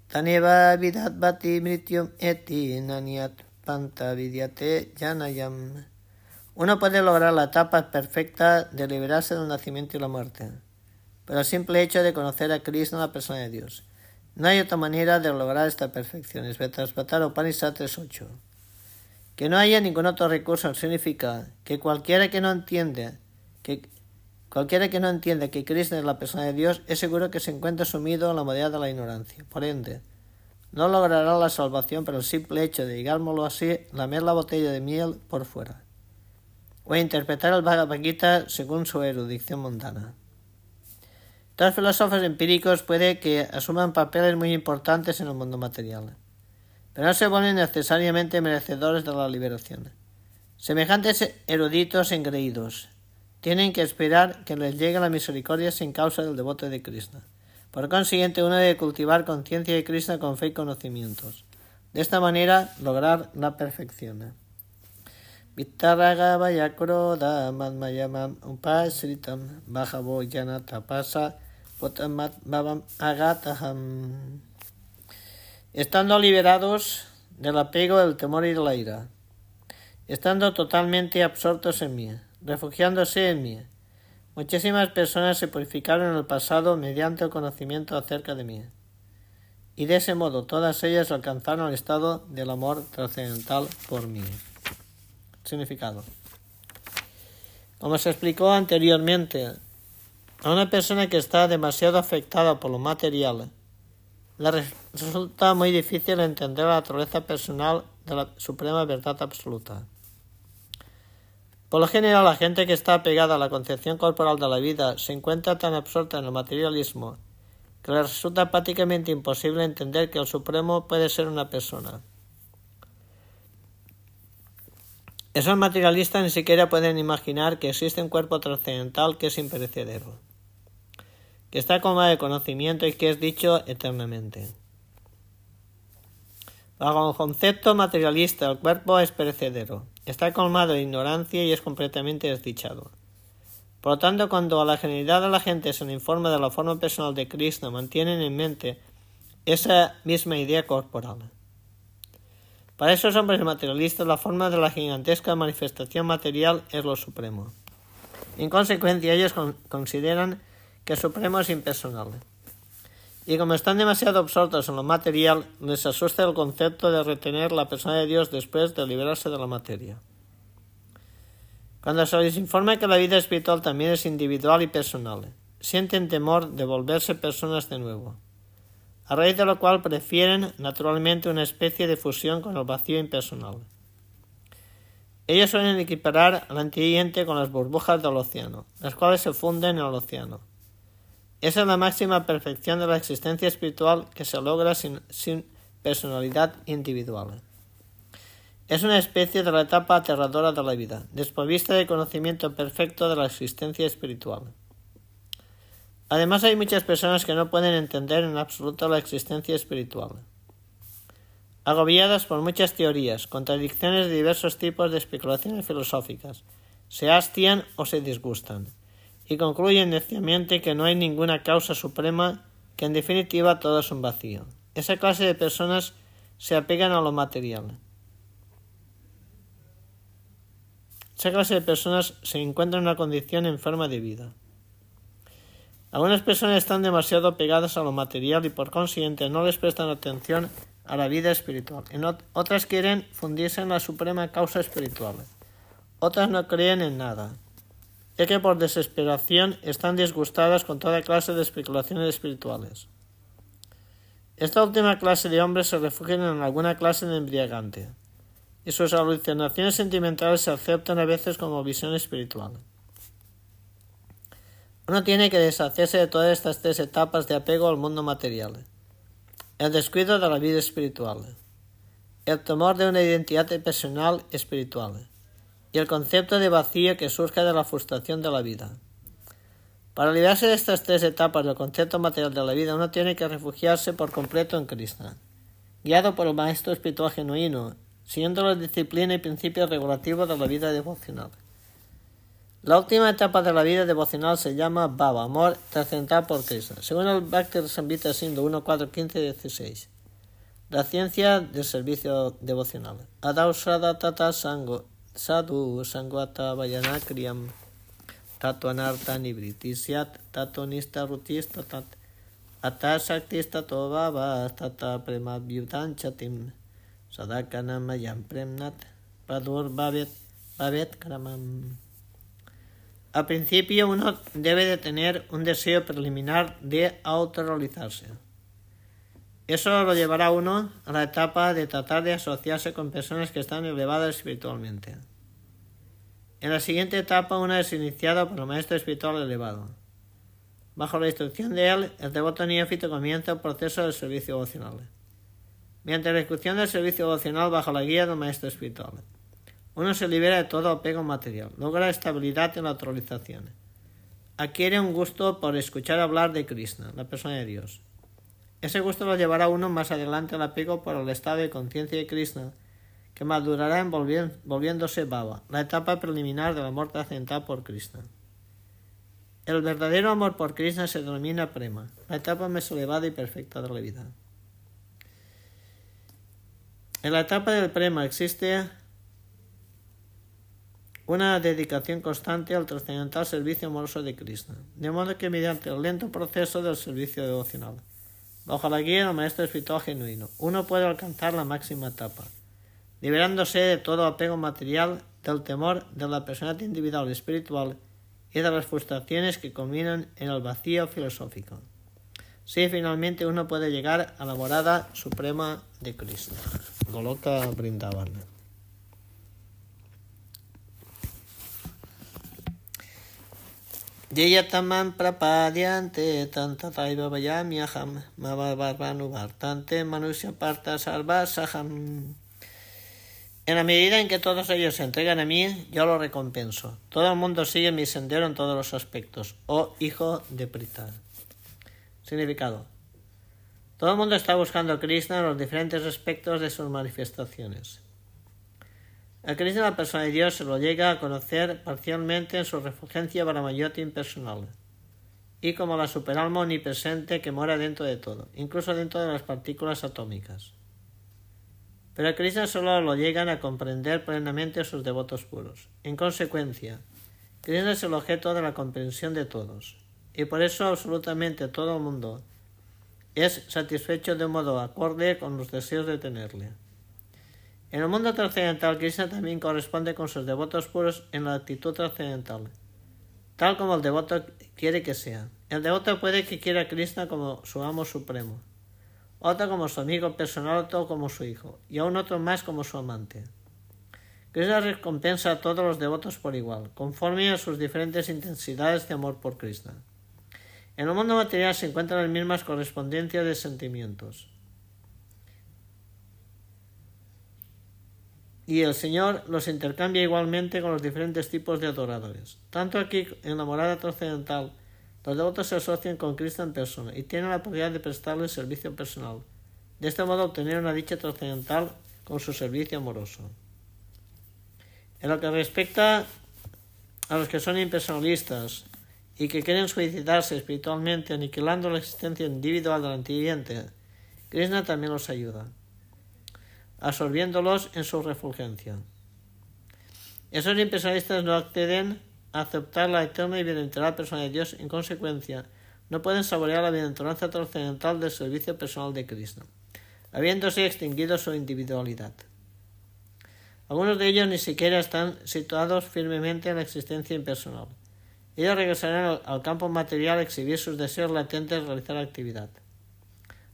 Taneva vidat bati mrityum eti naniat panta vidyate yanayam. Uno puede lograr la etapa perfecta de liberarse del nacimiento y la muerte, pero el simple hecho de conocer a Krishna, la persona de Dios. No hay otra manera de lograr esta perfección. Es Vetasvatar Upanishad 3.8. Que no haya ningún otro recurso significa que cualquiera que no entiende cualquiera que no entiende que Krishna es la persona de Dios es seguro que se encuentra sumido en la modalidad de la ignorancia. Por ende, no logrará la salvación por el simple hecho de, digámoslo así, lamer la botella de miel por fuera o interpretar el Bhagavad Gita según su erudición mundana. Los filósofos empíricos puede que asuman papeles muy importantes en el mundo material, pero no se vuelven necesariamente merecedores de la liberación. Semejantes eruditos engreídos tienen que esperar que les llegue la misericordia sin causa del devoto de Krishna. Por consiguiente, uno debe cultivar conciencia de Krishna con fe y conocimientos. De esta manera, lograr la perfección. Estando liberados del apego, del temor y de la ira, estando totalmente absortos en mí, refugiándose en mí. Muchísimas personas se purificaron en el pasado mediante el conocimiento acerca de mí. Y de ese modo todas ellas alcanzaron el estado del amor trascendental por mí. Significado. Como se explicó anteriormente, a una persona que está demasiado afectada por lo material, le resulta muy difícil entender la naturaleza personal de la suprema verdad absoluta. Por lo general, la gente que está pegada a la concepción corporal de la vida se encuentra tan absorta en el materialismo que le resulta prácticamente imposible entender que el Supremo puede ser una persona. Esos materialistas ni siquiera pueden imaginar que existe un cuerpo trascendental que es imperecedero, que está como de conocimiento y que es dicho eternamente. Bajo un concepto materialista, el cuerpo es perecedero. Está colmado de ignorancia y es completamente desdichado. Por lo tanto, cuando a la generalidad de la gente se le informa de la forma personal de Krishna, mantienen en mente esa misma idea corporal. Para esos hombres materialistas, la forma de la gigantesca manifestación material es lo supremo. En consecuencia, ellos consideran que supremo es impersonal. Y como están demasiado absortos en lo material, les asusta el concepto de retener la persona de Dios después de liberarse de la materia. Cuando se les informa que la vida espiritual también es individual y personal, sienten temor de volverse personas de nuevo, a raíz de lo cual prefieren naturalmente una especie de fusión con el vacío impersonal. Ellos suelen equiparar al antiviente con las burbujas del océano, las cuales se funden en el océano esa es la máxima perfección de la existencia espiritual que se logra sin, personalidad individual. Es una especie de la etapa aterradora de la vida, desprovista de conocimiento perfecto de la existencia espiritual. Además hay muchas personas que no pueden entender en absoluto la existencia espiritual. Agobiadas por muchas teorías, contradicciones de diversos tipos de especulaciones filosóficas, se hastian o se disgustan y concluyen neciamente que no hay ninguna causa suprema, que en definitiva todo es un vacío. Esa clase de personas se apegan a lo material. Esa clase de personas se encuentra en una condición enferma de vida. Algunas personas están demasiado pegadas a lo material y por consiguiente no les prestan atención a la vida espiritual. Otras quieren fundirse en la suprema causa espiritual. Otras no creen en nada ya que por desesperación están disgustadas con toda clase de especulaciones espirituales. Esta última clase de hombres se refugian en alguna clase de embriagante, y sus alucinaciones sentimentales se aceptan a veces como visión espiritual. Uno tiene que deshacerse de todas estas tres etapas de apego al mundo material. El descuido de la vida espiritual, el temor de una identidad personal espiritual y el concepto de vacío que surge de la frustración de la vida. Para librarse de estas tres etapas del concepto material de la vida, uno tiene que refugiarse por completo en Krishna, guiado por el maestro espiritual genuino, siguiendo la disciplina y principios regulativos de la vida devocional. La última etapa de la vida devocional se llama Baba, amor trascendental por Cristo. Según el Bhakti Sambhita Sindhu 1, 4, 15 y 16. La ciencia del servicio devocional. Adausada tata sango, sadhu sangvata vayana kriyam, anarta nibritisyat, tatonista rutista tat, atashaktista tovava, tata prema chatim, sadakana mayam premnat, padur bhavet, bhavet kramam. Al principio uno debe de tener un deseo preliminar de autorrealizarse. Eso lo llevará uno a la etapa de tratar de asociarse con personas que están elevadas espiritualmente. En la siguiente etapa uno es iniciado por el maestro espiritual elevado. Bajo la instrucción de él, el devoto neófito comienza el proceso del servicio devocional. Mediante la ejecución del servicio devocional bajo la guía del maestro espiritual. Uno se libera de todo apego material, logra estabilidad en la autorización. Adquiere un gusto por escuchar hablar de Krishna, la persona de Dios. Ese gusto lo llevará uno más adelante al apego por el estado de conciencia de Krishna, que madurará en volviéndose baba, la etapa preliminar del amor trascendental por Krishna. El verdadero amor por Krishna se denomina prema, la etapa más elevada y perfecta de la vida. En la etapa del prema existe una dedicación constante al trascendental servicio amoroso de Krishna, de modo que mediante el lento proceso del servicio devocional, bajo la guía del maestro espiritual genuino, uno puede alcanzar la máxima etapa, liberándose de todo apego material, del temor de la personalidad individual espiritual y de las frustraciones que combinan en el vacío filosófico. Sí, finalmente uno puede llegar a la morada suprema de Krishna. Goloka Brindavan. Manusya parta. En la medida en que todos ellos se entregan a mí, yo lo recompenso. Todo el mundo sigue mi sendero en todos los aspectos. Oh hijo de Prita. Significado. Todo el mundo está buscando a Krishna en los diferentes aspectos de sus manifestaciones. A Krishna, la persona de Dios, se lo llega a conocer parcialmente en su refulgencia Brahmayoti impersonal y como la superalma omnipresente que mora dentro de todo, incluso dentro de las partículas atómicas. Pero a Krishna solo lo llegan a comprender plenamente sus devotos puros. En consecuencia, Krishna es el objeto de la comprensión de todos, y por eso absolutamente todo el mundo es satisfecho de un modo acorde con los deseos de tenerle. En el mundo trascendental, Krishna también corresponde con sus devotos puros en la actitud trascendental, tal como el devoto quiere que sea. El devoto puede que quiera a Krishna como su amo supremo, otro como su amigo personal, otro como su hijo, y aún otro más como su amante. Krishna recompensa a todos los devotos por igual, conforme a sus diferentes intensidades de amor por Krishna. En el mundo material se encuentran las mismas correspondencias de sentimientos. Y el Señor los intercambia igualmente con los diferentes tipos de adoradores. Tanto aquí en la morada trascendental, los devotos se asocian con Cristo en persona y tienen la posibilidad de prestarle servicio personal. De este modo obtener una dicha trascendental con su servicio amoroso. En lo que respecta a los que son impersonalistas y que quieren suicidarse espiritualmente aniquilando la existencia individual del antiviviente, Krishna también los ayuda absorbiéndolos en su refulgencia. Esos impersonalistas no acceden a aceptar la eterna y bienaventurada persona de Dios, en consecuencia, no pueden saborear la bienaventuranza trascendental del servicio personal de Cristo, habiéndose extinguido su individualidad. Algunos de ellos ni siquiera están situados firmemente en la existencia impersonal, Ellos regresarán al campo material a exhibir sus deseos latentes de realizar actividad.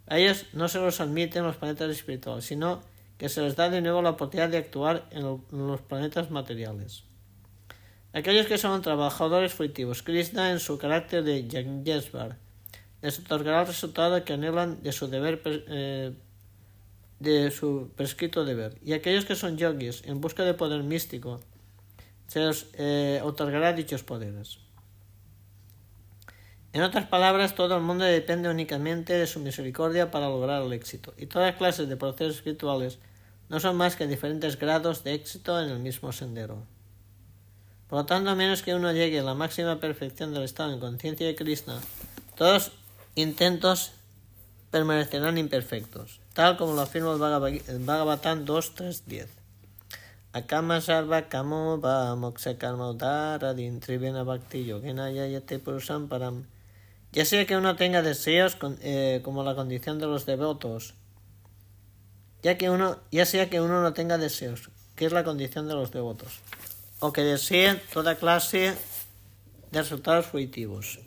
A ellos no se los admiten los planetas espirituales, sino que se les da de nuevo la oportunidad de actuar en los planetas materiales. Aquellos que son trabajadores fruitivos, Krishna en su carácter de Yajnesvar, les otorgará el resultado que anhelan de su deber eh, de su prescrito deber. Y aquellos que son yogis en busca de poder místico, se les eh, otorgará dichos poderes. En otras palabras, todo el mundo depende únicamente de su misericordia para lograr el éxito, y todas clases de procesos espirituales no son más que diferentes grados de éxito en el mismo sendero. Por lo tanto, a menos que uno llegue a la máxima perfección del estado en conciencia de Krishna, todos intentos permanecerán imperfectos, tal como lo afirma el Bhagavatam 2.3.10. Akama kamo va moksha karma udara trivena bhakti yogena yayate purusam param. Ya sea que uno tenga deseos eh, como la condición de los devotos, ya, que uno, ya sea que uno no tenga deseos, que es la condición de los devotos, o que deseen toda clase de resultados fruitivos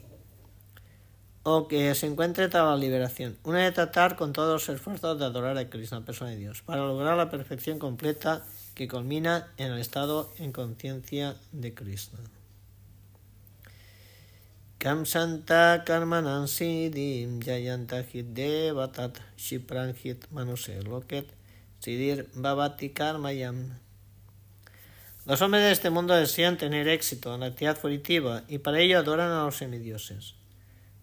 o que se encuentre tras la liberación, una de tratar con todos los esfuerzos de adorar a Krishna, persona de Dios, para lograr la perfección completa que culmina en el estado en conciencia de Krishna. Los hombres de este mundo desean tener éxito en la actividad fruitiva y para ello adoran a los semidioses.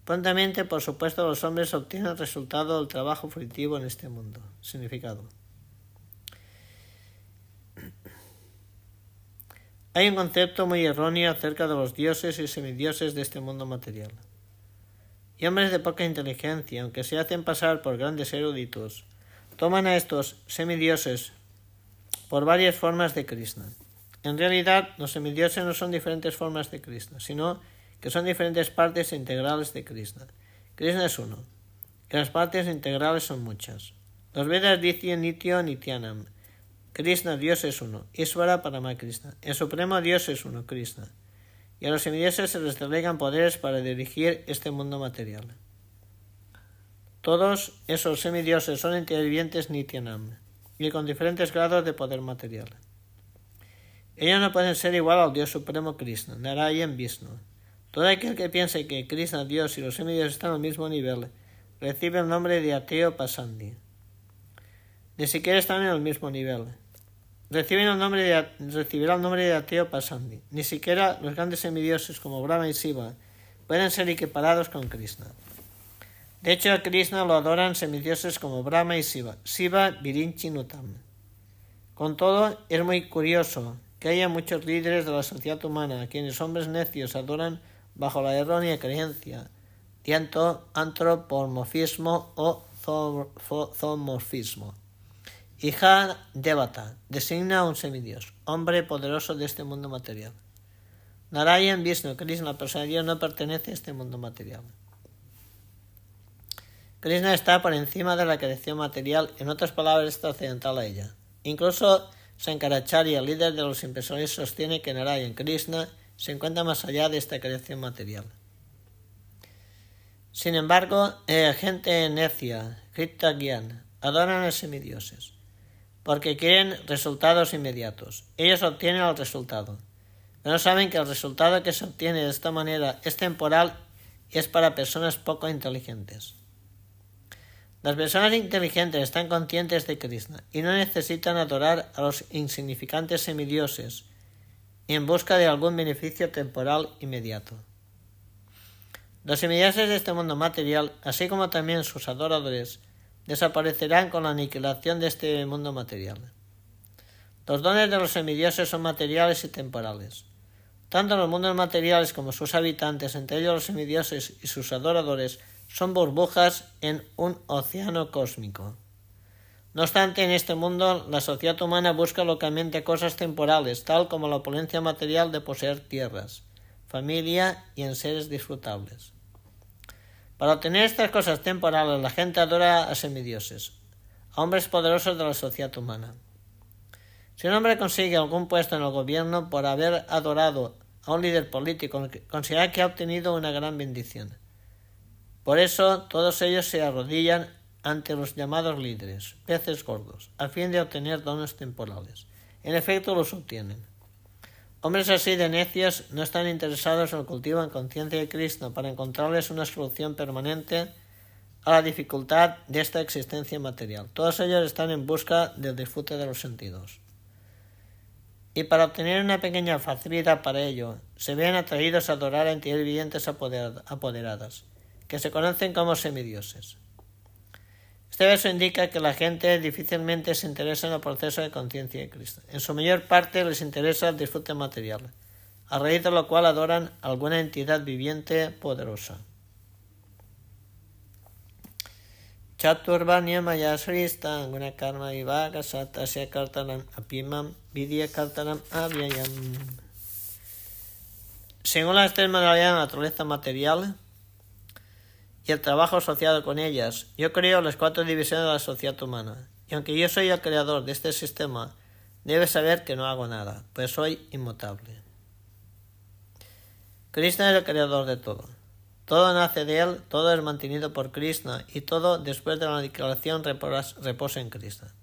Prontamente, por supuesto, los hombres obtienen el resultado del trabajo fruitivo en este mundo. Significado. Hay un concepto muy erróneo acerca de los dioses y semidioses de este mundo material. Y hombres de poca inteligencia, aunque se hacen pasar por grandes eruditos, toman a estos semidioses por varias formas de Krishna. En realidad, los semidioses no son diferentes formas de Krishna, sino que son diferentes partes integrales de Krishna. Krishna es uno, las partes integrales son muchas. Los Vedas dicen Nityo Nityanam. Krishna, Dios es uno. Isvara Parama Krishna. El supremo Dios es uno, Krishna. Y a los semidioses se les delegan poderes para dirigir este mundo material. Todos esos semidioses son intervivientes Nityanam y con diferentes grados de poder material. Ellos no pueden ser igual al Dios Supremo Krishna, Narayan Vishnu. Todo aquel que piense que Krishna, Dios y los semidioses están al mismo nivel recibe el nombre de ateo pasandi. Ni siquiera están en el mismo nivel. Reciben el nombre de, recibirá el nombre de ateo pasandi. Ni siquiera los grandes semidioses como Brahma y Shiva pueden ser equiparados con Krishna. De hecho, a Krishna lo adoran semidioses como Brahma y Shiva, Shiva Virinchi Nutam. Con todo, es muy curioso que haya muchos líderes de la sociedad humana a quienes hombres necios adoran bajo la errónea creencia de antropomorfismo o zoomorfismo. Hija Devata designa un semidios, hombre poderoso de este mundo material. Narayan Vishnu, Krishna, la persona de Dios, no pertenece a este mundo material. Krishna está por encima de la creación material, en otras palabras, está occidental a ella. Incluso Sankaracharya, líder de los impresores, sostiene que Narayan, Krishna, se encuentra más allá de esta creación material. Sin embargo, eh, gente necia, Krita Gyan, adoran a semidioses, porque quieren resultados inmediatos. Ellos obtienen el resultado, pero no saben que el resultado que se obtiene de esta manera es temporal y es para personas poco inteligentes. Las personas inteligentes están conscientes de Krishna y no necesitan adorar a los insignificantes semidioses en busca de algún beneficio temporal inmediato. Los semidioses de este mundo material, así como también sus adoradores, desaparecerán con la aniquilación de este mundo material. Los dones de los semidioses son materiales y temporales. Tanto los mundos materiales como sus habitantes, entre ellos los semidioses y sus adoradores, son burbujas en un océano cósmico. No obstante, en este mundo la sociedad humana busca localmente cosas temporales, tal como la opulencia material de poseer tierras, familia y en seres disfrutables. Para obtener estas cosas temporales, la gente adora a semidioses, a hombres poderosos de la sociedad humana. Si un hombre consigue algún puesto en el gobierno por haber adorado a un líder político, considera que ha obtenido una gran bendición. Por eso todos ellos se arrodillan ante los llamados líderes, peces gordos, a fin de obtener dones temporales. En efecto, los obtienen. Hombres así de necios no están interesados en el cultivo en conciencia de Cristo para encontrarles una solución permanente a la dificultad de esta existencia material. Todos ellos están en busca del disfrute de los sentidos. Y para obtener una pequeña facilidad para ello, se ven atraídos a adorar a entidades vivientes apoderadas, que se conocen como semidioses. Este verso indica que la gente difícilmente se interesa en el proceso de conciencia de Cristo. En su mayor parte les interesa el disfrute material, a raíz de lo cual adoran alguna entidad viviente poderosa. Chaturvanya maya srista guna karma vivaga satasya kartanam apimam vidya kartanam avyayam. Según las tres modalidades de la naturaleza material, y el trabajo asociado con ellas. Yo creo las cuatro divisiones de la sociedad humana. Y aunque yo soy el creador de este sistema, debes saber que no hago nada, pues soy inmutable. Krishna es el creador de todo. Todo nace de él, todo es mantenido por Krishna y todo después de la aniquilación reposa en Krishna.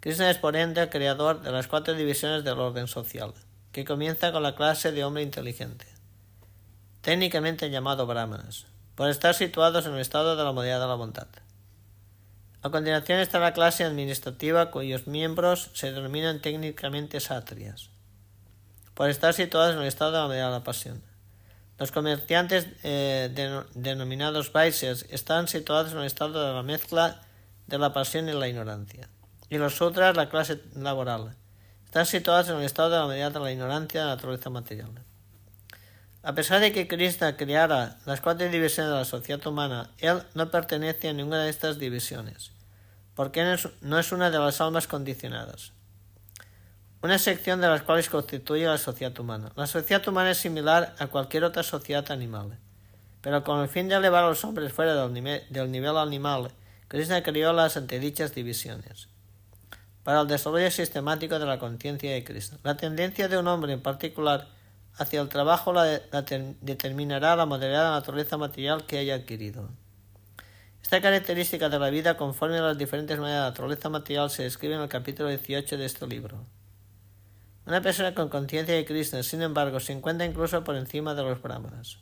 Krishna es por ende el creador de las cuatro divisiones del orden social, que comienza con la clase de hombre inteligente, técnicamente llamado brahmanas por estar situados en el estado de la modalidad de la bondad. A continuación está la clase administrativa cuyos miembros se denominan técnicamente satrias, por estar situados en el estado de la modalidad de la pasión. Los comerciantes eh, denominados Vaisers están situados en el estado de la mezcla de la pasión y la ignorancia. Y los sutras, la clase laboral, están situados en el estado de la modalidad de la ignorancia de la naturaleza material. A pesar de que Krishna creara las cuatro divisiones de la sociedad humana, él no pertenece a ninguna de estas divisiones, porque no es una de las almas condicionadas, una sección de las cuales constituye la sociedad humana. La sociedad humana es similar a cualquier otra sociedad animal, pero con el fin de elevar a los hombres fuera del nivel, animal, Krishna creó las antedichas divisiones para el desarrollo sistemático de la conciencia de Krishna. La tendencia de un hombre en particular hacia el trabajo la, determinará la modalidad de la naturaleza material que haya adquirido. Esta característica de la vida conforme a las diferentes maneras de naturaleza material se describe en el capítulo 18 de este libro. Una persona con conciencia de Krishna, sin embargo, se encuentra incluso por encima de los brahmanas.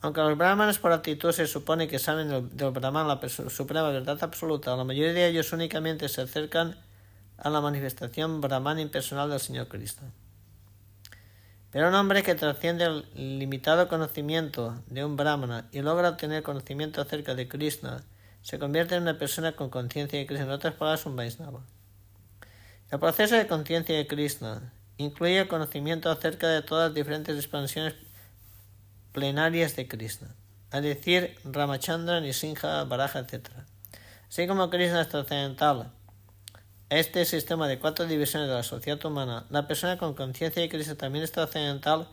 Aunque los brahmanas por actitud se supone que saben del, del brahman la suprema verdad absoluta, la mayoría de ellos únicamente se acercan a la manifestación brahman impersonal del Señor Cristo. Pero un hombre que trasciende el limitado conocimiento de un brahmana y logra obtener conocimiento acerca de Krishna se convierte en una persona con conciencia de Krishna, en otras palabras, un Vaisnava. El proceso de conciencia de Krishna incluye el conocimiento acerca de todas las diferentes expansiones plenarias de Krishna, es decir, Ramachandra, Nisinha, Baraja, etc. Así como Krishna es trascendental este sistema de cuatro divisiones de la sociedad humana, la persona con conciencia de Cristo también está trascendental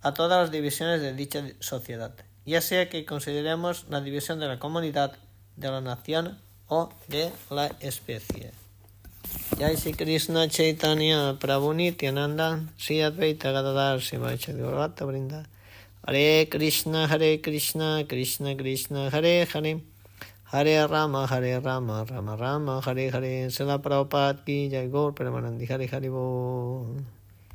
a todas las divisiones de dicha sociedad, ya sea que consideremos la división de la comunidad, de la nación o de la especie. Jai Krishna Chaitanya Prabhu Nityananda Sri Advaita Shivacha Brinda Hare Krishna Hare Krishna Krishna Krishna Hare Hare Hare Rama, Hare Rama, Rama Rama, Hare Hare, Sela Prabhupada ki Jai Gaur Premanandi, Hare Hare.